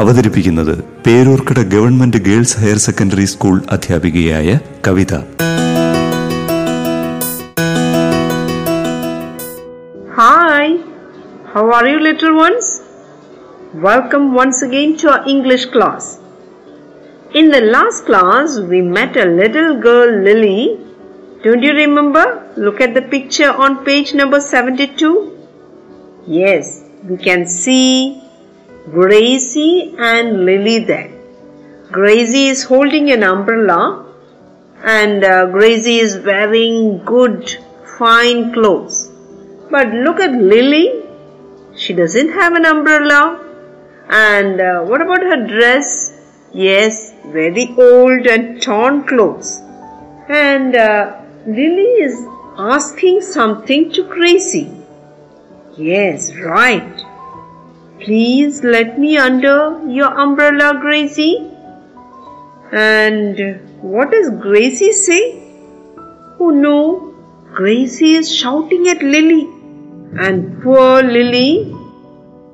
അവതരിപ്പിക്കുന്നത് Peroorkada government girls higher secondary school അധ്യാപികയായ Kavitha how are you, little ones? Welcome once again to our English class. In the last class, we met a little girl, Lily. Don't you remember? Look at the picture on page number 72. Yes, we can see Gracie and Lily there. Gracie is holding an umbrella and uh, Gracie is wearing good, fine clothes. But look at Lily. She doesn't have an umbrella. And uh, what about her dress? Yes, very old and torn clothes. And uh, Lily is asking something to Gracie. Yes, right. Please let me under your umbrella, Gracie. And what does Gracie say? Oh no, Gracie is shouting at Lily. And poor Lily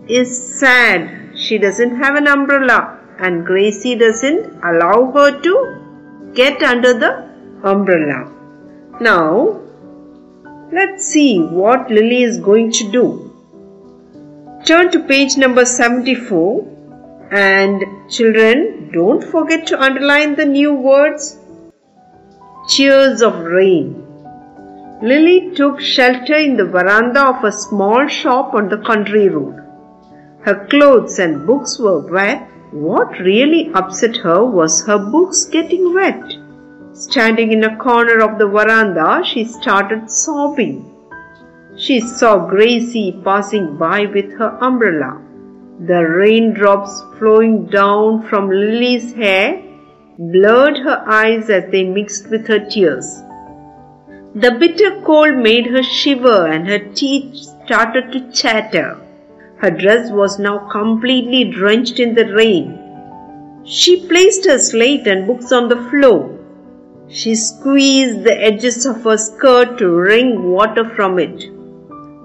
is sad. She doesn't have an umbrella. And Gracie doesn't allow her to get under the umbrella. Now, let's see what Lily is going to do. Turn to page number 74 and children don't forget to underline the new words Cheers of Rain. Lily took shelter in the veranda of a small shop on the country road. Her clothes and books were wet. What really upset her was her books getting wet. Standing in a corner of the veranda, she started sobbing. She saw Gracie passing by with her umbrella. The raindrops flowing down from Lily's hair blurred her eyes as they mixed with her tears. The bitter cold made her shiver and her teeth started to chatter. Her dress was now completely drenched in the rain. She placed her slate and books on the floor. She squeezed the edges of her skirt to wring water from it.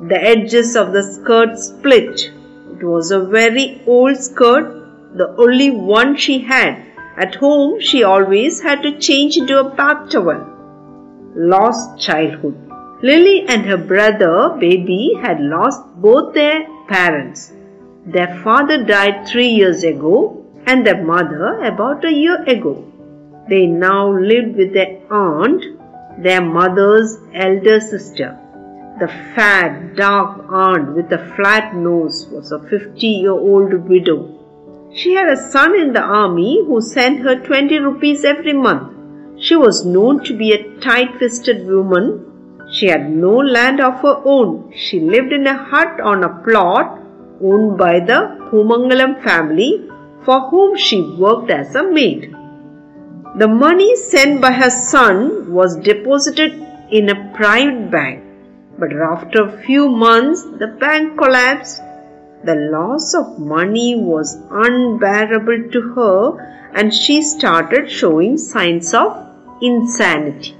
The edges of the skirt split. It was a very old skirt, the only one she had. At home, she always had to change into a bath towel lost childhood. Lily and her brother, baby, had lost both their parents. Their father died three years ago and their mother about a year ago. They now lived with their aunt, their mother's elder sister. The fat, dark aunt with a flat nose was a 50 year old widow. She had a son in the army who sent her 20 rupees every month. She was known to be a tight fisted woman. She had no land of her own. She lived in a hut on a plot owned by the Pumangalam family for whom she worked as a maid. The money sent by her son was deposited in a private bank, but after a few months the bank collapsed. The loss of money was unbearable to her and she started showing signs of insanity.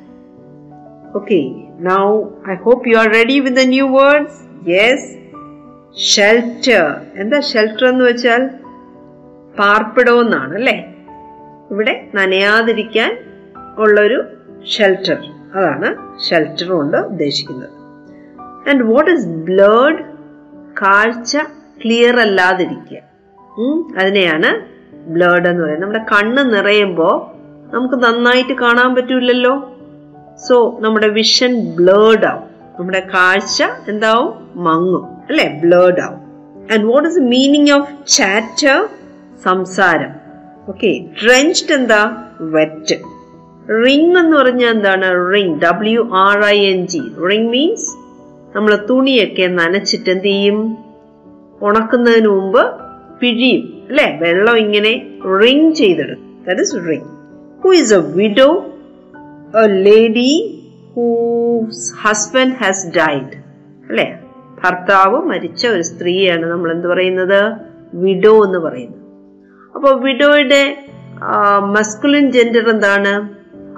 Okay, now I hope you are ready with the new words. Yes, shelter. എന്താ shelter എന്ന് വെച്ചാൽ പാർപ്പിടമെന്നാണ് അല്ലേ ഇവിടെ നനയാതിരിക്കാൻ ഉള്ളൊരു shelter അതാണ് shelter കൊണ്ട് ഉദ്ദേശിക്കുന്നത് and what is blurred കാഴ്ച ക്ലിയർ അല്ലാതിരിക്കുക. അതിനെയാണ് ബ്ലേഡ് എന്ന് പറയുന്നത്. നമ്മുടെ കണ്ണ് നിറയുമ്പോൾ നമുക്ക് നന്നായിട്ട് കാണാൻ പറ്റൂലല്ലോ. സോ നമ്മുടെ വിഷൻ ബ്ലേഡ് ആവും. നമ്മുടെ കാഴ്ച എന്താവും? മങ്ങും. അല്ലെ? ബ്ലേഡ് ആവും. And what is meaning of chatter സംസാരം. ഓക്കെ ഡ്രെഞ്ച്ഡ് എന്താ? വെറ്റ് റിംഗ് എന്ന് പറഞ്ഞാൽ എന്താണ്? Wring W R I N G wring means നമ്മൾ തുണിയൊക്കെ നനച്ചിട്ട് എന്ത് ചെയ്യും? ഉണക്കുന്നതിന് മുമ്പ് പിഴിയും അല്ലെ? വെള്ളം ഇങ്ങനെ റിങ് ചെയ്തെടുക്കും. That a widow? A lady whose husband has died. അല്ലേ? ഭർത്താവ് മരിച്ച ഒരു സ്ത്രീയാണ് നമ്മൾ എന്ത് പറയുന്നത്? വിഡോ എന്ന് പറയുന്നത്. അപ്പോൾ വിഡോയുടെ മസ്കുലിൻ ജെൻഡർ എന്താണ്?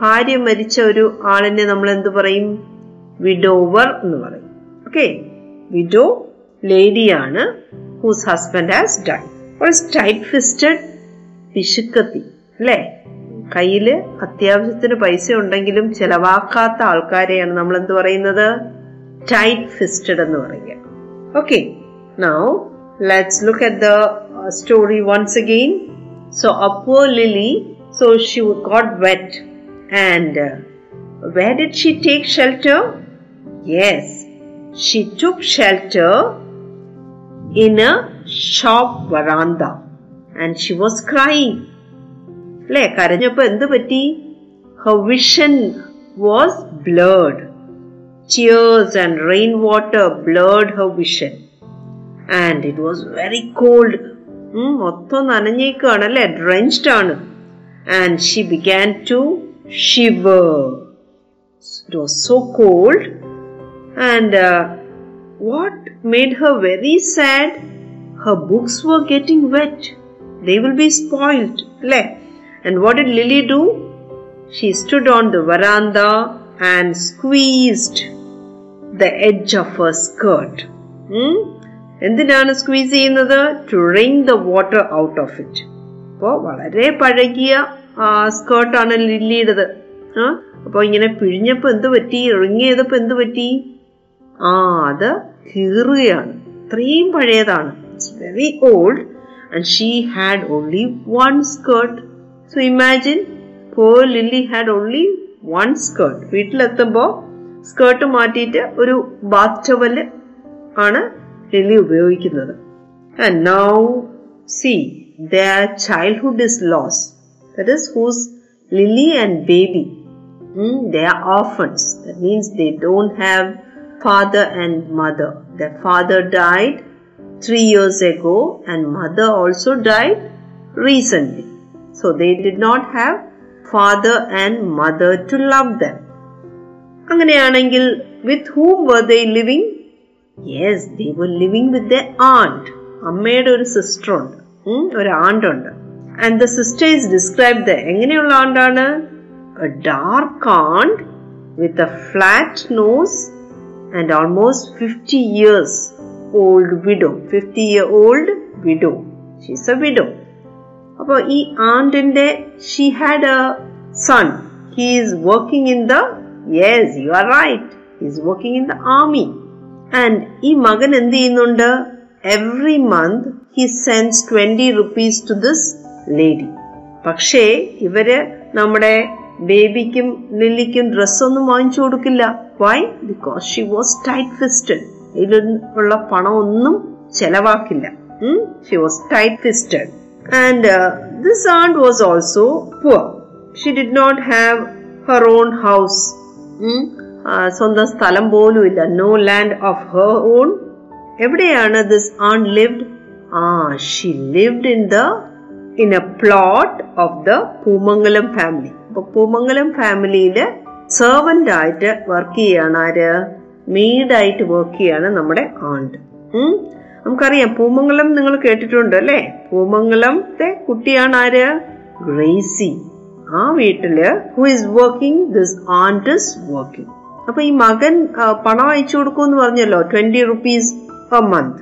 ഭാര്യ മരിച്ച ഒരു ആളിനെ നമ്മൾ എന്ത് പറയും? വിഡോവർ എന്ന് പറയും. Okay. Widow ലേഡിയാണ് whose husband has die tight fisted പിശുക്കത്തി അല്ലേ? കയ്യിൽ അത്യാവശ്യത്തിന് പൈസ ഉണ്ടെങ്കിലും ചെലവാക്കാത്ത ആൾക്കാരെയാണ് നമ്മൾ എന്ത് പറയുന്നത്? ടൈറ്റ് ഫിസ്റ്റഡ് എന്ന് പറയുക. Okay. Now let's look at the story once again so അപ്പോ Lily so she got wet and where did she take shelter yes Xi took shelter in a shop veranda and she was crying അല്ലേ കരഞ്ഞപ്പോ എന്ത് പറ്റി her vision was blurred tears and rainwater blurred her vision and it was very cold ഉം, മൊത്തം നനഞ്ഞേക്കാണ് അല്ലേ drenched ആണ് and she began to shiver it was so cold and uh, what made her very sad? Her books were getting wet. They will be spoiled. Le. And what did Lily do? She stood on the veranda and squeezed the edge of her skirt. Hmm? എന്തിനാണ് squeeze ചെയ്യുന്നത് to wring the water out of it അപ്പോൾ വളരെ പഴകിയ സ്കേർട്ടാണ് ലില്ലിയുടേത് appo ഇങ്ങനെ പിഴിഞ്ഞപ്പോൾ എന്ത് പറ്റി ring ചെയ്തപ്പോൾ എന്ത് പറ്റി ആ അത് കീറുകയാണ്. ഇത്രയും പഴയതാണ്. It's very old and she had only one skirt so imagine poor Lily had only one skirt വീട്ടിലെത്തുമ്പോൾ skirt മാറ്റിയിട്ട് ഒരു ബാത്ത് ടവൽ ആണ് ലില്ലി ഉപയോഗിക്കുന്നത്. Now see their childhood is lost that is whose Lily and Baby that means they don't have father and mother. Their father died three years ago, and mother also died recently. So they did not have father and mother to love them. അങ്ങനെയാണെങ്കിൽ വിത്ത് ഹൂം വർ ദേ living yes they were living with the ആണ്ട് അമ്മയുടെ ഒരു sister ഉണ്ട് ഉം, ഒരു ആണ്ട് ഉണ്ട് and the sister is describe the എങ്ങനെയുള്ള ആണ്ടാണ് എ ഡാർക്ക് ആണ്ട് with a flat nose and almost 50 years old widow 50 year old widow. She's a widow. അപ്പോൾ ഈ ആന്റിന്റെ she had a son he's working in the yes you are right is working in the army and ഈ മകൻ എന്ത് ചെയ്യുന്നുണ്ട്? Every month he sends twenty rupees to this lady പക്ഷേ ഇവർ നമ്മുടെ ബേബിക്കും ലില്ലിക്കും ഡ്രസ്സൊന്നും വാങ്ങിച്ചു കൊടുക്കില്ല. Why because she was tight fisted ഇതിലുള്ള പണം ഒന്നും ചെലവാക്കില്ല she was tight fisted and this aunt was also poor she did not have her own house സ്വന്തം സ്ഥലം പോലും ഇല്ല. No land of her own എവിടെയാണ് this aunt lived ah she lived in the in a plot of the Poomangalam family അപ്പൊ പൂമംഗലം ഫാമിലിയിൽ servant ആയിട്ട് work ചെയ്യാണ് ആര്? മീഡായിട്ട് വർക്ക് ചെയ്യാണ് നമ്മുടെ ആണ്ട്. നമുക്കറിയാം പൂമംഗലം നിങ്ങൾ കേട്ടിട്ടുണ്ട് അല്ലേ? പൂമംഗലത്തെ കുട്ടിയാണ് ആര്? ഗ്രേസി ആ വീട്ടിൽ who is working this aunt is working അപ്പൊ ഈ മകൻ പണം അയച്ചു കൊടുക്കുമെന്ന് പറഞ്ഞല്ലോ twenty rupees per month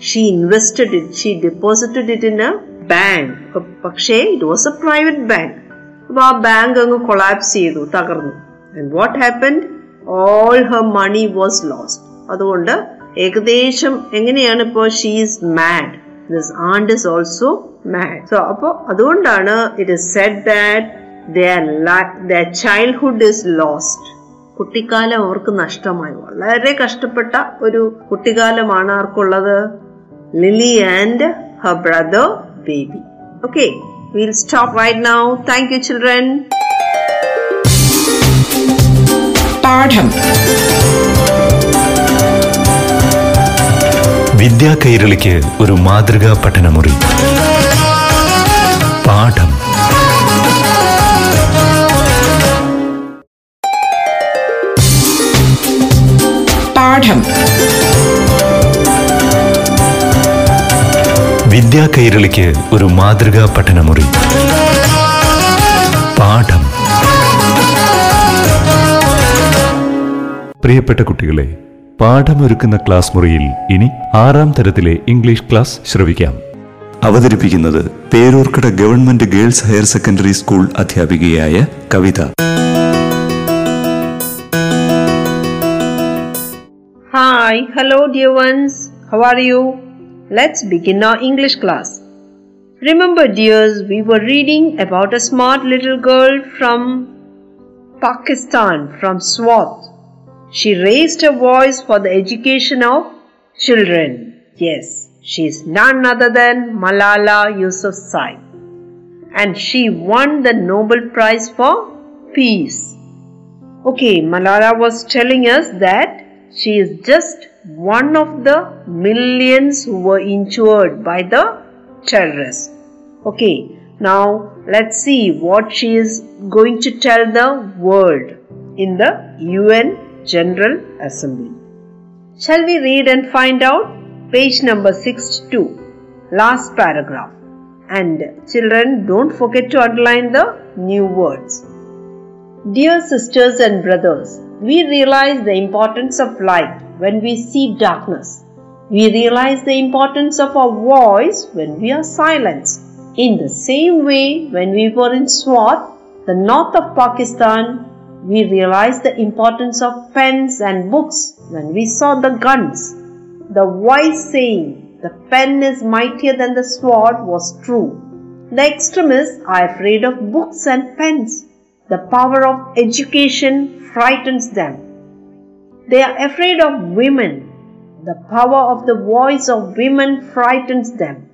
she invested it she deposited it in a bank പക്ഷേ it was a private bank അപ്പൊ ആ ബാങ്ക് അങ്ങ് കൊളാപ്സ് ചെയ്തു തകർന്നു. And what happened all her money was lost അതുകൊണ്ട് ഏകദേശം എങ്ങനെയാണ് ഇപ്പോ she's mad this aunt is also mad so അപ്പോ അതുകൊണ്ടാണ് it is said that the childhood is lost കുട്ടിക്കാലം അവർക്ക് നഷ്ടമായി. വളരെ കഷ്ടപ്പെട്ട ഒരു കുട്ടിക്കാലമാണ് ആർക്കുള്ളത്? Lily and her brother Baby okay We'll stop right now. Thank you, children. പാഠം വിദ്യാ കൈരളിക്ക് ഒരു മാതൃകാ പഠനമുറി പാഠം വിദ്യാ കൈരളിക്ക് ഒരു മാതൃകാ പഠനമുറി. പാഠം. പ്രിയപ്പെട്ട കുട്ടികളെ പാഠമൊരുക്കുന്ന ക്ലാസ് മുറിയിൽ ഇനി ആറാം തരത്തിലെ ഇംഗ്ലീഷ് ക്ലാസ് ശ്രവിക്കാം. അവതരിപ്പിക്കുന്നത് Peroorkada government girls higher secondary school അധ്യാപികയായ Kavitha. Hi hello dear ones how are you? Let's begin our English class. Remember dears, we were reading about a smart little girl from Pakistan, from Swat. She raised her voice for the education of children. Yes, she is none other than Malala Yousafzai. And she won the Nobel Prize for Peace. Okay, Malala was telling us that she is just one of the millions who were injured by the terrorists. Okay, now let's see what she is going to tell the world in the UN General Assembly. Shall we read and find out? Page number 62, last paragraph. And children, don't forget to underline the new words. Dear sisters and brothers, we realize the importance of light when we see darkness. We realize the importance of our voice when we are silenced. In the same way, when we were in Swat, the north of Pakistan, we realized the importance of pens and books when we saw the guns. The wise saying, the pen is mightier than the sword, was true. The extremists are afraid of books and pens. The power of education frightens them. They are afraid of women. The power of the voice of women frightens them.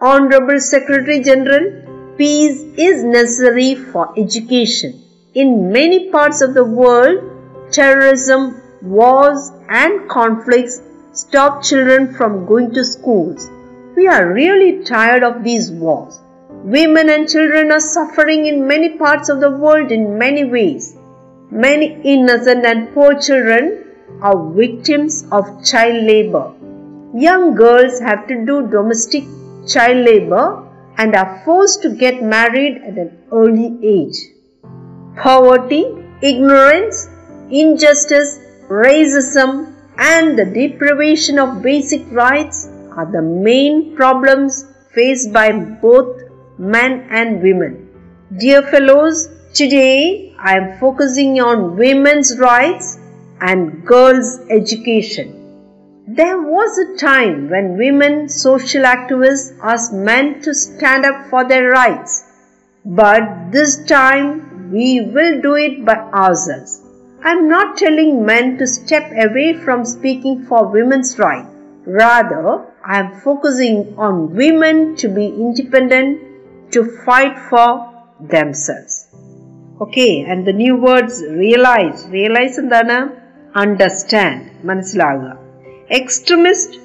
Honorable Secretary General, peace is necessary for education. In many parts of the world, terrorism, wars, and conflicts stop children from going to schools. We are really tired of these wars. Women and children are suffering in many parts of the world in many ways. Many innocent and poor children are victims of child labor. Young girls have to do domestic child labor and are forced to get married at an early age. Poverty, ignorance, injustice, racism, and the deprivation of basic rights are the main problems faced by both men and women. Dear fellows, today I am focusing on women's rights and girls' education. There was a time when women social activists asked men to stand up for their rights, but this time we will do it by ourselves. I'm not telling men to step away from speaking for women's rights. Rather, I am focusing on women to be independent, to fight for themselves. Okay, and the new words realize. Realize and understand മനസ്സിലാകുക. Extremist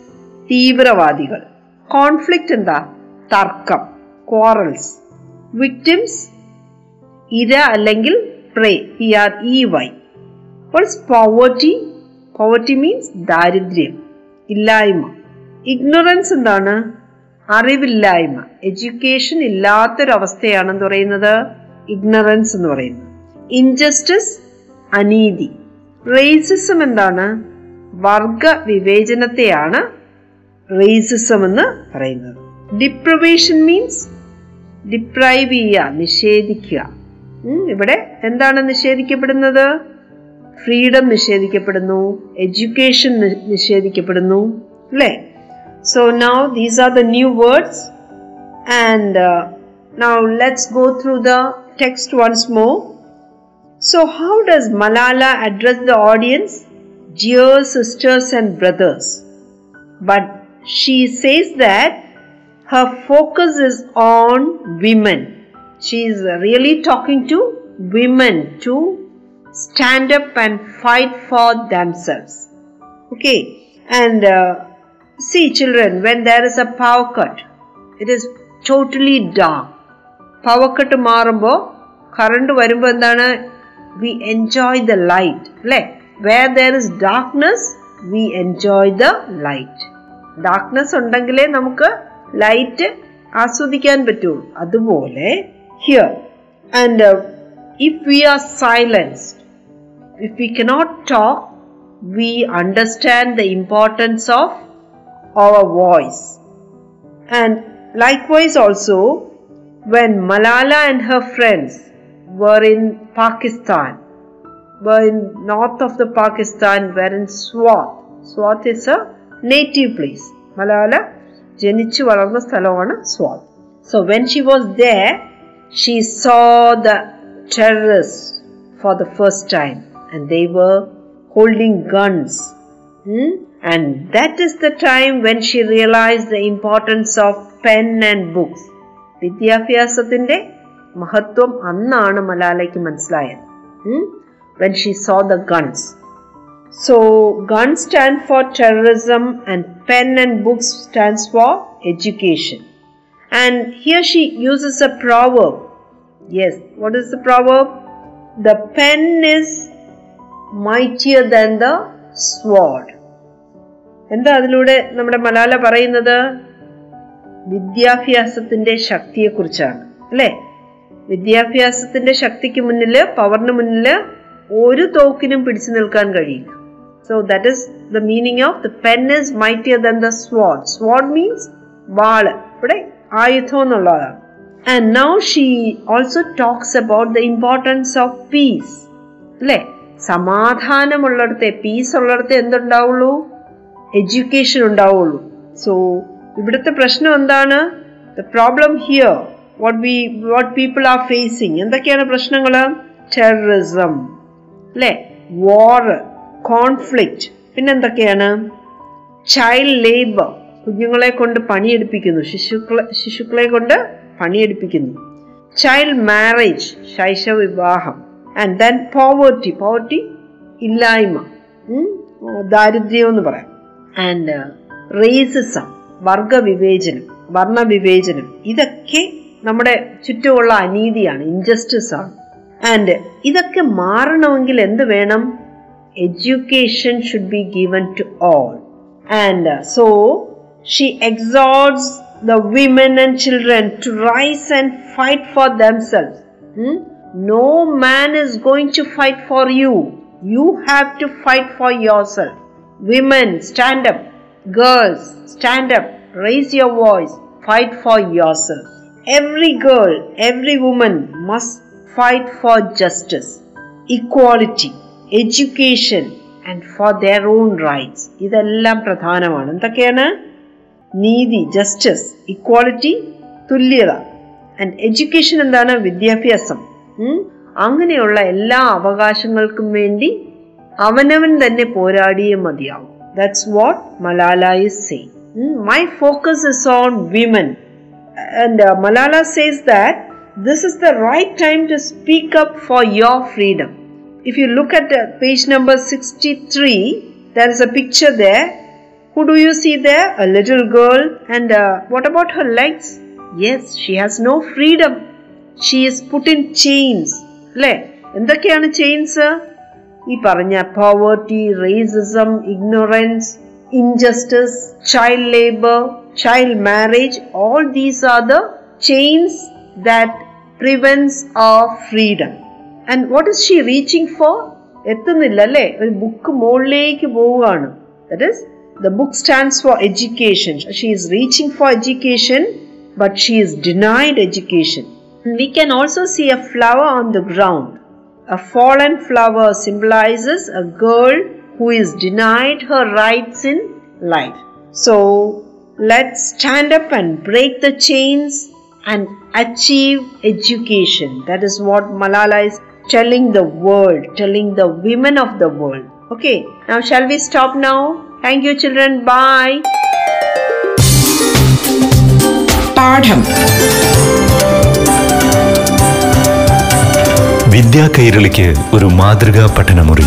തീവ്രവാദികൾ. Conflict എന്താ? തർക്കം quarrels victims ഇര അല്ലെങ്കിൽ prey P R E Y what's poverty poverty means ദാരിദ്ര്യം ഇല്ലായ്മ. Ignorance എന്താണ്? അറിവില്ലായ്മ. Education ഇല്ലാത്തൊരവസ്ഥയാണെന്ന് പറയുന്നത്? ഇഗ്നറൻസ് എന്ന് പറയുന്നത്. ഇൻജസ്റ്റിസ് അനീതി. റേസിസം എന്താണ്? വർഗ വിവേചനത്തെയാണ് റേസിസം എന്ന് പറയുന്നത്. ഡിപ്രവേഷൻ മീൻസ് ഡിപ്രൈവ് ചെയ്യുക നിഷേധിക്കുക. ഇവിടെ എന്താണ് നിഷേധിക്കപ്പെടുന്നത്? ഫ്രീഡം നിഷേധിക്കപ്പെടുന്നു എഡ്യൂക്കേഷൻ നിഷേധിക്കപ്പെടുന്നു അല്ലേ? So now these are the new words and now let's go through the text once more So, how does Malala address the audience? Dear sisters and brothers. But she says that her focus is on women. She is really talking to women to stand up and fight for themselves. Okay, and uh, see, children, when there is a power cut, it is totally dark. Power cut മാറുമ്പോൾ current വരുമ്പോൾ എന്താണ് V enjoy the light അല്ലേ where there is darkness V enjoy the light darkness ഉണ്ടെങ്കിലേ നമുക്ക് light ആസ്വദിക്കാൻ പറ്റുള്ളൂ അതുപോലെ here and if we are silenced if we cannot talk, we understand the importance of our voice. And likewise, also, when Malala and her friends were in Pakistan, were in north of the Pakistan, were in Swat. Swat is a native place. Malala ജനിച്ചു വളർന്ന സ്ഥലമാണ് സ്വാത് so when she was there she saw the terrorist for the first time and they were holding guns. Hmm? And that is the time when she realized the importance of pen and books. മഹത്വം അന്നാണ് മലാലയ്ക്ക് മനസ്സിലായത്. When she saw the guns saw gun stand for terrorism and pen and books stands for education and here she uses a proverb. Yes what is the proverb? The pen is mightier than the sword എന്താ അതിലൂടെ നമ്മുടെ മലാല പറയുന്നത്? വിദ്യാഭ്യാസത്തിന്റെ ശക്തിയെക്കുറിച്ചാണ്. അല്ലേ? വിദ്യാഭ്യാസത്തിന്റെ ശക്തിക്ക് മുന്നിൽ പവറിന് മുന്നിൽ ഒരു തോക്കിനും പിടിച്ചു നിൽക്കാൻ കഴിയില്ല. So that is the meaning of the pen is mightier than the sword sword means വാൾ. ഇവിടെ ആയുധം എന്നുള്ളതാണ്. And now she also talks about the importance of peace അല്ലേ? സമാധാനമുള്ളിടത്തെ പീസ് ഉള്ളിടത്തെ എന്തുണ്ടാവുള്ളൂ? എഡ്യൂക്കേഷൻ ഉണ്ടാവുള്ളൂ. സോ ഇവിടുത്തെ പ്രശ്നം എന്താണ്? The problem here what we what people are facing എന്തൊക്കെയാണ് പ്രശ്നങ്ങൾ ടെററിസം അല്ലേ വാർ കോൺഫ്ലിക്റ്റ് പിന്നെന്തൊക്കെയാണ്? ചൈൽഡ് ലേബർ കുഞ്ഞുങ്ങളെ കൊണ്ട് പണിയെടുപ്പിക്കുന്നു. ശിശുക്കളെ ശിശുക്കളെ കൊണ്ട് പണിയെടുപ്പിക്കുന്നു. ചൈൽഡ് മാരേജ് ശൈശവ വിവാഹം ആൻഡ് ദെൻ പോവർട്ടി പോവർട്ടി ഇല്ലായ്മ ദാരിദ്ര്യം എന്ന് പറയാം. ആൻഡ് റേസിസം വർഗവിവേചനം. വർണവിവേചനം. ഇതൊക്കെ നമ്മുടെ ചുറ്റുമുള്ള അനീതിയാണ് ഇൻജസ്റ്റിസ് ആണ് ആൻഡ് ഇതൊക്കെ മാറണമെങ്കിൽ എന്ത് വേണം education should be given to all and so she എക്സോർട്സ് the women and children to rise and fight for themselves. Hmm? No man is going to fight for you. You have to fight for yourself. Women, stand up. Girls, stand up. Raise your voice. Fight for yourself. Every girl, every woman must fight for justice, equality, education, and for their own rights ഇതെല്ലാം പ്രധാനമാണ്. എന്തൊക്കെയാണ്? നീതി justice equality തുല്യത. And education എന്താണ്? വിദ്യാഭ്യാസം? അങ്ങനെയുള്ള എല്ലാ അവകാശങ്ങൾക്കും വേണ്ടി അവനവൻ തന്നെ പോരാടിയേ മതിയാവും. That's what Malala is say my focus is on women and Malala says that this is the right time to speak up for your freedom if you look at uh, page number 63 there is a picture there who do you see there a little girl and uh, what about her legs yes she has no freedom she is put in chains അല്ലേ എന്തൊക്കെയാണ് chains ഈ പറഞ്ഞ poverty racism ignorance injustice child labour child marriage all these are the chains that prevents our freedom and what is she reaching four എത്തുന്നില്ല അല്ലേ ഒരു book മുകളിലേക്ക് പോവുകയാണ് that is the book stands for education she is reaching for education but she is denied education we can also see A flower on the ground A fallen flower symbolizes a girl who is denied her rights in life. So let's stand up and break the chains and achieve education. That is what Malala is telling the world, telling the women of the world. Okay, now shall we stop now? Thank you, children. Bye. പാഠം വിദ്യാ കൈരളിക്ക് ഒരു മാതൃകാ പഠനമുറി